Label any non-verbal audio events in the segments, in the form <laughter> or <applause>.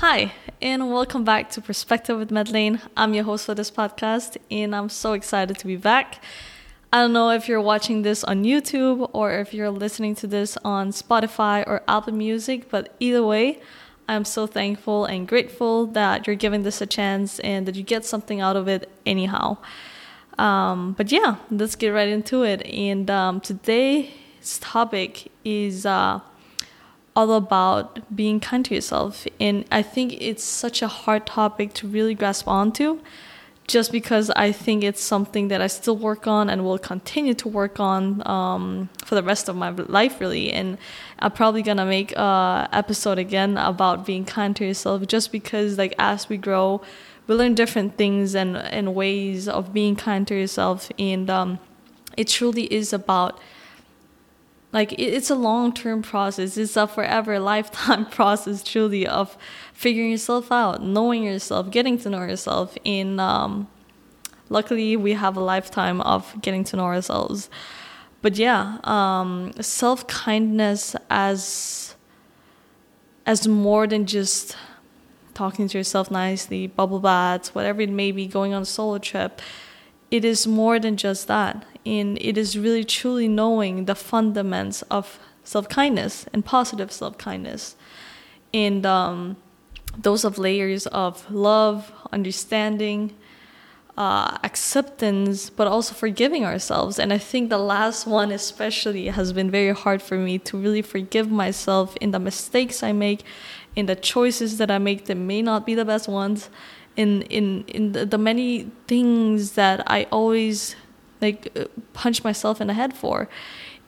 Hi, and welcome back to Perspective with Madelaine. I'm your host for this podcast, and I'm so excited to be back. I don't know if you're watching this on YouTube or if you're listening to this on Spotify or Apple Music, but either way, I'm so thankful and grateful that you're giving this a chance and that you get something out of it anyhow. Um, but yeah, let's get right into it. And um, today's topic is uh, all about being kind to yourself. And I think it's such a hard topic to really grasp onto just because I think it's something that I still work on and will continue to work on um, for the rest of my life, really. And I'm probably gonna make a episode again about being kind to yourself, just because like as we grow, we learn different things and and ways of being kind to yourself, and um, it truly is about like it's a long-term process. It's a forever <laughs> lifetime <laughs> process truly of figuring yourself out knowing yourself getting to know yourself. In um, luckily we have a lifetime of getting to know ourselves. But yeah um, self-kindness as as more than just talking to yourself nicely bubble baths whatever it may be going on a solo trip it is more than just that and it is really truly knowing the fundamentals of self-kindness and positive self-kindness. And um, those of layers of love understanding uh, acceptance but also forgiving ourselves. And i think the last one especially has been very hard for me to really forgive myself in the mistakes i make in the choices that i make that may not be the best ones in in in the, the many things that i always like uh, punch myself in the head for.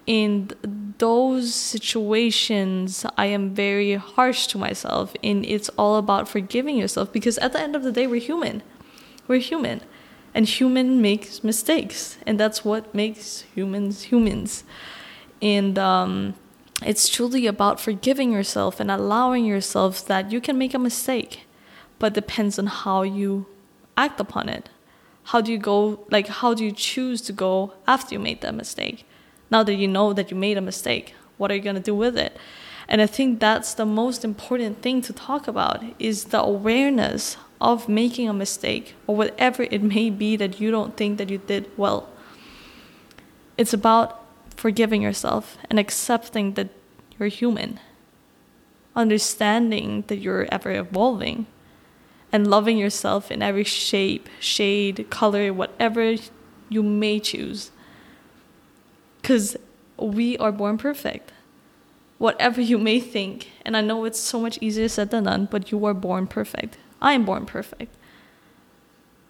In those situations i am very harsh to myself and it's all about forgiving yourself because at the end of the day we're human. We're human. And human makes mistakes and that's what makes humans humans. And um, it's truly about forgiving yourself and allowing yourself that you can make a mistake but depends on how you act upon it how do you go like how do you choose to go after you made that mistake? Now that you know that you made a mistake what are you going to do with it? And i think that's the most important thing to talk about is the awareness of making a mistake or whatever it may be that you don't think that you did well. It's about forgiving yourself and accepting that you're human. Understanding that you're ever evolving and loving yourself in every shape, shade, color, whatever you may choose. Because we are born perfect. Whatever you may think, and I know it's so much easier said than done, but you are born perfect. I am born perfect.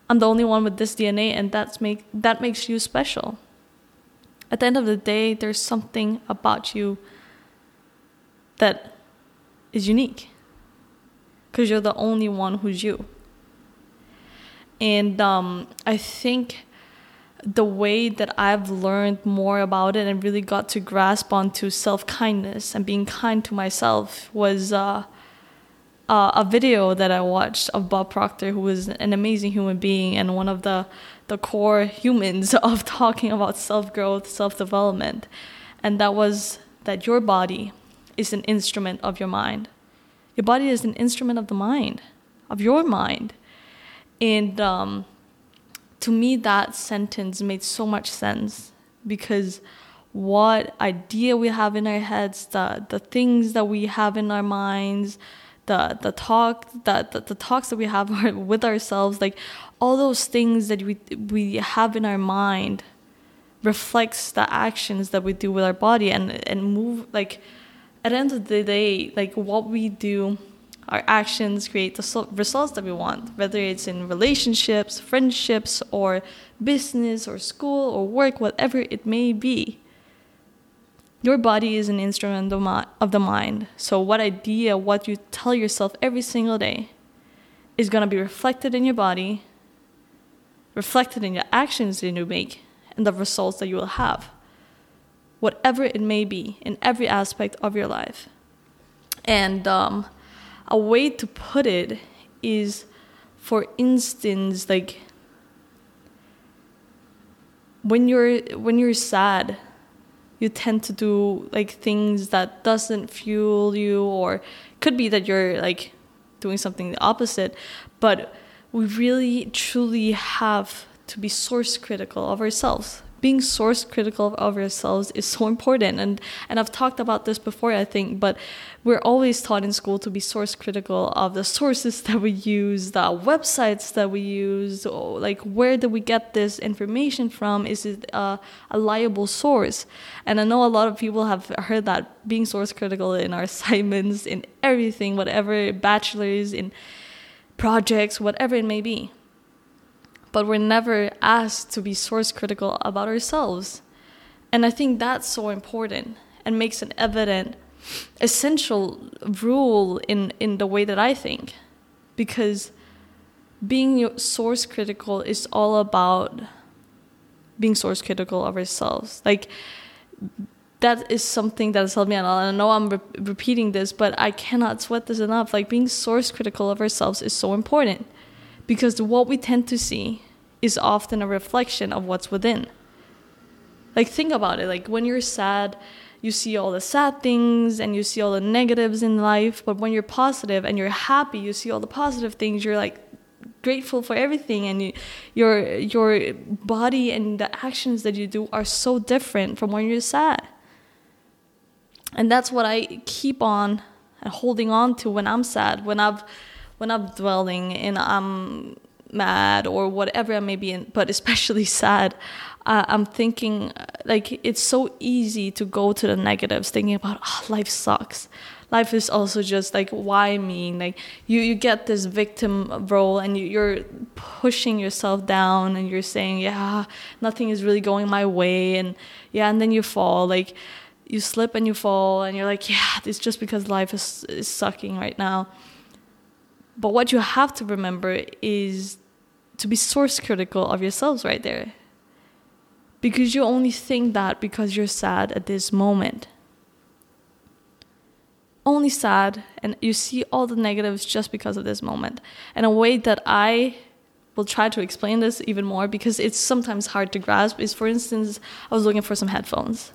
I'm the only one with this DNA, and that's make that makes you special. At the end of the day, there's something about you that is unique because you're the only one who's you. And um, I think the way that I've learned more about it and really got to grasp onto self kindness and being kind to myself was uh, uh, a video that I watched of Bob Proctor, who was an amazing human being and one of the, the core humans <laughs> of talking about self growth, self development. And that was that your body is an instrument of your mind. Your body is an instrument of the mind, of your mind. And um, to me, that sentence made so much sense because what idea we have in our heads, the, the things that we have in our minds, the the talk that the, the, talks that we have <laughs> with ourselves, like all those things that we we have in our mind reflects the actions that we do with our body and and move like at the end of the day, like what we do, our actions create the results that we want, whether it's in relationships, friendships, or business, or school, or work, whatever it may be. Your body is an instrument of the mind. So, what idea, what you tell yourself every single day, is going to be reflected in your body, reflected in your actions that you make, and the results that you will have whatever it may be in every aspect of your life. And um, a way to put it is, for instance, like when you're when you're sad, you tend to do like things that doesn't fuel you, or could be that you're like doing something the opposite. But we really truly have to be source critical of ourselves being source critical of ourselves is so important. And and I've talked about this before I think but we're always taught in school to be source critical of the sources <laughs> that we use the websites that we use or like where do we get this information from? Is it a, a liable source? And I know a lot of people have heard that being source critical in our <laughs> assignments in everything whatever bachelors in projects whatever it may be but we're never asked to be source critical about ourselves. And I think that's so important and makes an evident, essential rule in, in the way that I think. Because being source critical is all about being source critical of ourselves. Like, that is something that has helped me lot. And I know I'm re- repeating this, but I cannot sweat this enough. Like, being source critical of ourselves is so important because what we tend to see is often a reflection of what's within. Like, think about it. Like, when you're sad, you see all the sad things and you see all the negatives in life. But when you're positive and you're happy, you see all the positive things. You're like grateful for everything, and you, your your body and the actions that you do are so different from when you're sad. And that's what I keep on holding on to when I'm sad. When I've when I'm dwelling and I'm mad or whatever I may be in, but especially <laughs> sad, uh, I'm thinking like it's so easy to go to the negatives, thinking about oh, life sucks. Life is also just like why me? Like you, you get this victim role and you, you're pushing yourself down and you're saying yeah nothing is really going my way and yeah and then you fall like you slip and you fall and you're like yeah it's just because life is, is sucking right now but what you have to remember is to be source critical of yourselves right there. Because you only think that because you're sad at this moment. Only sad, and you see all the negatives just because of this moment. And a way that I will try to explain this even more because it's sometimes hard to grasp is for instance, I was looking for some headphones.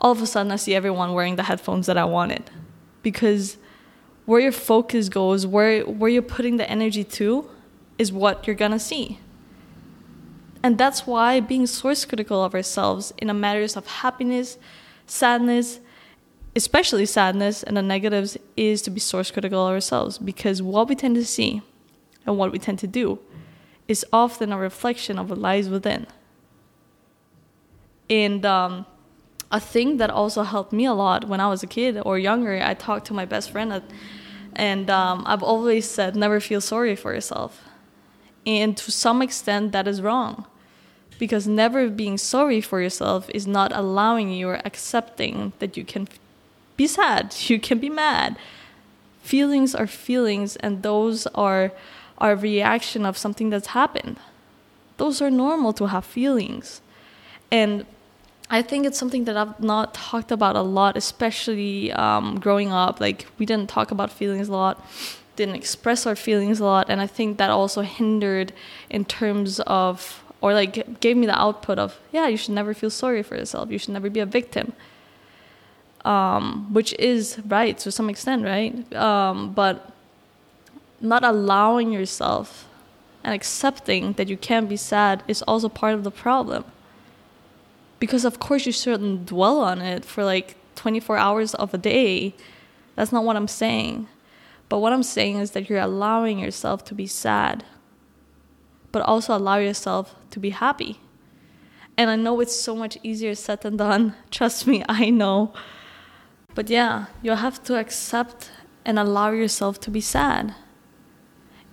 All of a sudden, I see everyone wearing the headphones that I wanted because where your focus goes, where where you're putting the energy to, is what you're gonna see. And that's why being source critical of ourselves in matters of happiness, sadness, especially sadness and the negatives, is to be source critical of ourselves because what we tend to see and what we tend to do is often a reflection of what lies within. And um, a thing that also helped me a lot when I was a kid or younger, I talked to my best friend, and um, I've always said, never feel sorry for yourself. And to some extent, that is wrong. Because never being sorry for yourself is not allowing you or accepting that you can be sad, <laughs> you can be mad. Feelings are feelings, and those are a reaction of something that's happened. Those are normal to have feelings. And I think it's something that I've not talked about a lot, especially um, growing up. Like, we didn't talk about feelings a lot, didn't express our feelings a lot. And I think that also hindered in terms of, or like gave me the output of, yeah, you should never feel sorry for yourself. You should never be a victim. Um, which is right to some extent, right? Um, but not allowing yourself and accepting that you can be sad is also part of the problem because of course you shouldn't dwell on it for like 24 hours of a day. That's not what i'm saying. But what i'm saying is that you're allowing yourself to be sad but also allow yourself to be happy. And i know it's so much easier said than done. <laughs> Trust me i know. But yeah you have to accept and allow yourself to be sad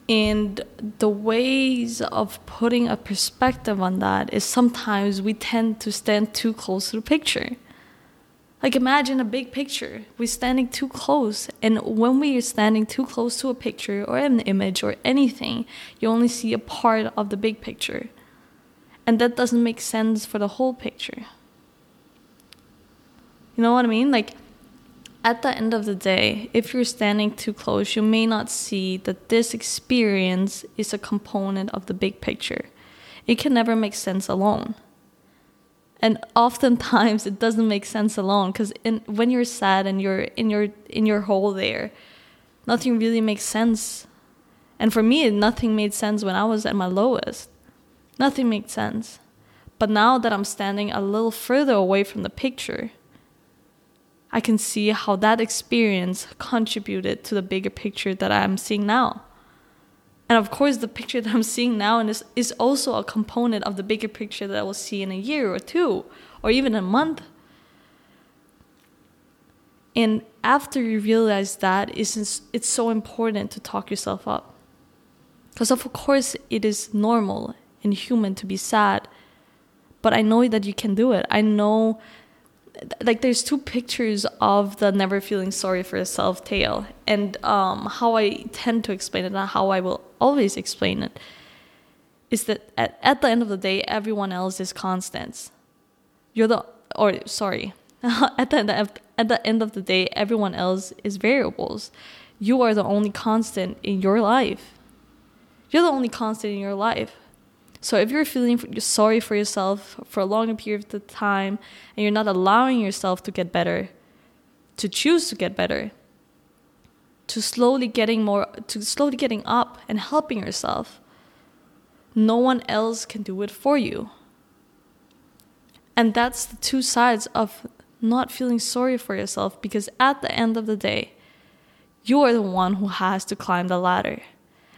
and the ways of putting a perspective on that is sometimes we tend to stand too close to the picture. Like imagine a big picture. We're standing too close. And when we are standing too close to a picture or an image or anything, you only see a part of the big picture. And that doesn't make sense for the whole picture. You know what I mean? Like at the end of the day, if you're standing too close, you may not see that this experience is a component of the big picture. It can never make sense alone. And oftentimes it doesn't make sense alone because when you're sad and you're in your in your hole there, nothing really makes sense. And for me, nothing made sense when I was at my lowest. Nothing made sense. But now that I'm standing a little further away from the picture, I can see how that experience contributed to the bigger picture that I'm seeing now. And of course, the picture <laughs> that I'm seeing now is, is also a component of the bigger picture that I will see in a year or two, or even a month. And after you realize that, it's, it's so important to talk yourself up. Because, of course, it is normal and human to be sad, but I know that you can do it. I know like there's two pictures of the never feeling sorry for yourself tale and um, how i tend to explain it and how i will always explain it is that at, at the end of the day everyone else is constants you're the or sorry <laughs> at the, end of, at the end of the day everyone else is variables. You are the only constant in your life. You're the only constant in your life so if you're feeling sorry for yourself for a longer period of time and you're not allowing yourself to get better, to choose to get better, to slowly getting more to slowly getting up and helping yourself, no one else can do it for you. And that's the two sides of not feeling sorry for yourself because at the end of the day, you are the one who has to climb the ladder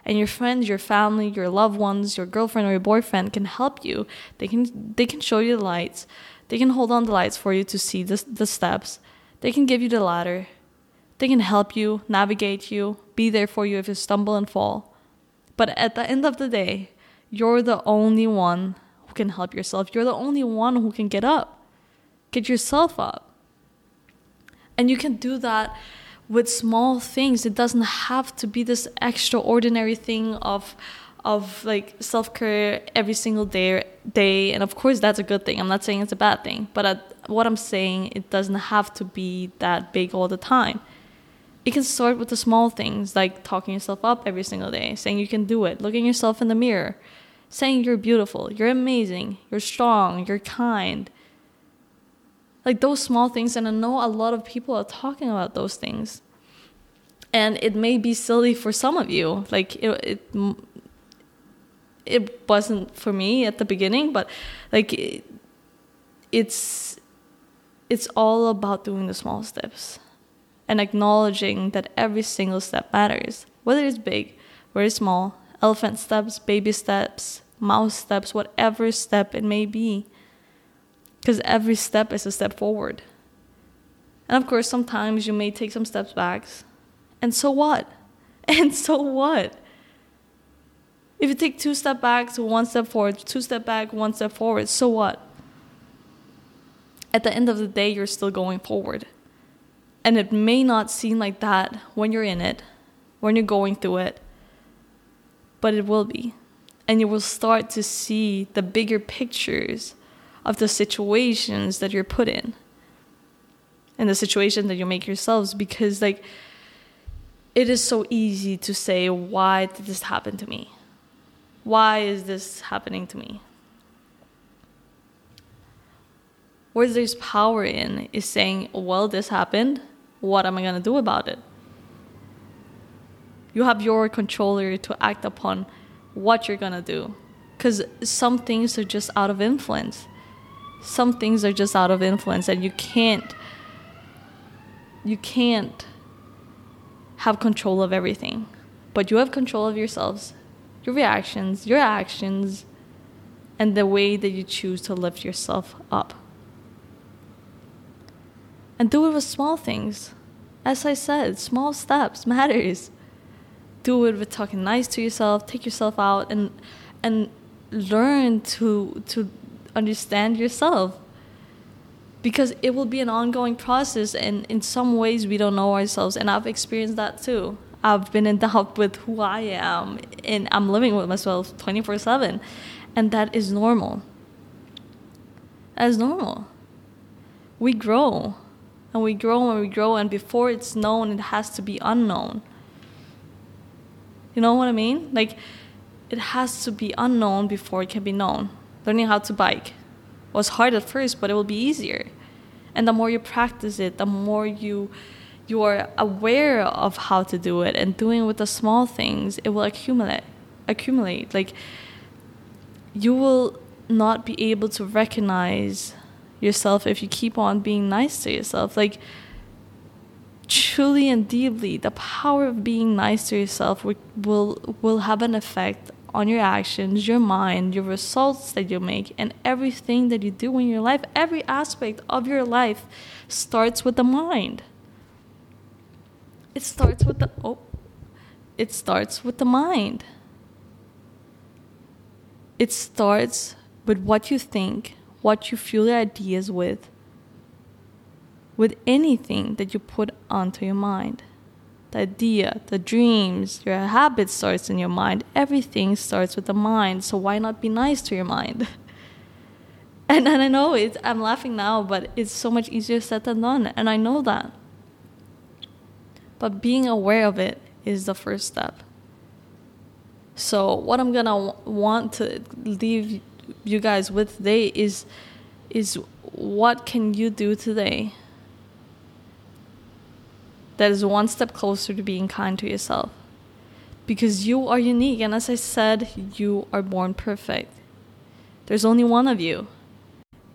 and your friends your family your loved ones your girlfriend or your boyfriend can help you. They can they can show you the lights. They can hold on the lights for you to see the, the steps. They can give you the ladder. They can help you navigate you be there for you if you stumble and fall. But at the end of the day you're the only one who can help yourself. You're the only one who can get up. Get yourself up. And you can do that with small things. It doesn't have to be this extraordinary thing of of like self care every single day day. And of course that's a good thing. I'm not saying it's a bad thing but at, what i'm saying it doesn't have to be that big all the time. It can start with the small things like talking yourself up every single day saying you can do it looking yourself in the mirror saying you're beautiful you're amazing you're strong you're kind like those small things, and I know a lot of people are talking about those things. And it may be silly for some of you. Like it, it, it wasn't for me at the beginning, but like it, it's it's all about doing the small steps and acknowledging that every single step matters, whether it's big, very small, elephant steps, baby steps, mouse steps, whatever step it may be because every step is a step forward. And of course, sometimes you may take some steps back. And so what? <laughs> And so what? If you take two step back one step forward, two step back, one step forward, so what? At the end of the day, you're still going forward. And it may not seem like that when you're in it, when you're going through it, but it will be. And you will start to see the bigger pictures of the situations that you're put in. And the situation that you make yourselves because like it is so easy to say why did this happen to me? Why is this happening to me? Where there's power in is saying well this happened. What am i going to do about it? You have your controller to act upon what you're going to do because some things are just out of influence some things are just out of influence and you can't you can't have control of everything. But you have control of yourselves your reactions your actions and the way that you choose to lift yourself up. And do it with small things. As i said small steps matters. Do it with talking nice to yourself take yourself out and and learn to to understand yourself. Because it will be an ongoing process and in some ways we don't know ourselves. And i've experienced that too. I've been in doubt <laughs> with who i am and i'm living with myself 24-7 and that is normal. That is normal. We grow and we grow and we grow and before it's known it has to be unknown. You know what i mean? Like it has to be unknown before it can be known learning how to bike was hard at first, but it will be easier. And the more you practice it, the more you you are aware of how to do it and doing with the small things, it will accumulate. Accumulate. Like you will not be able to recognize yourself if you keep on being nice to yourself. Like truly and deeply, the power of being nice to yourself will will, will have an effect on your actions, your mind, your results that you make, and everything that you do in your life. Every aspect of your life starts with the mind. It starts with the oh, it starts with the mind. It starts with what you think, what you fuel your ideas with, with anything that you put onto your mind the idea, the dreams, your habit starts in your mind. Everything starts with the mind. So why not be nice to your mind? <laughs> And, and I know it, I'm laughing now, but it's so much easier said than done. And I know that. But being aware of it is the first step. So, what I'm gonna want to leave you guys with today is is what can you do today that is one step closer to being kind to yourself. Because you are unique, and as I said, you are born perfect. There's only one of you.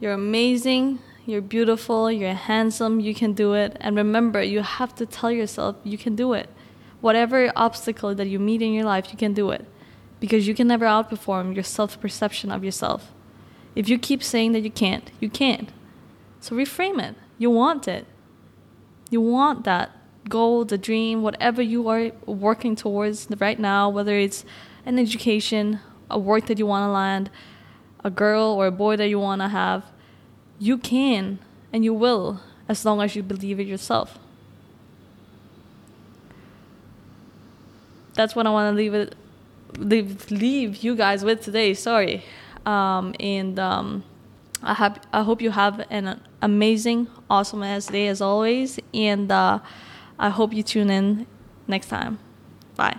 You're amazing, you're beautiful, you're handsome, you can do it. And remember, you have to tell yourself you can do it. Whatever obstacle that you meet in your life, you can do it. Because you can never outperform your self perception of yourself. If you keep saying that you can't, you can't. So reframe it. You want it. You want that goal, the dream, whatever you are working towards right now, whether it's an education, a work that you want to land, a girl or a boy that you want to have, you can and you will as long as you believe it yourself. That's what I want to leave it leave, leave you guys with today. Sorry. Um, and um, I have I hope you have an amazing, awesome ass day as always. And uh, I hope you tune in next time. Bye.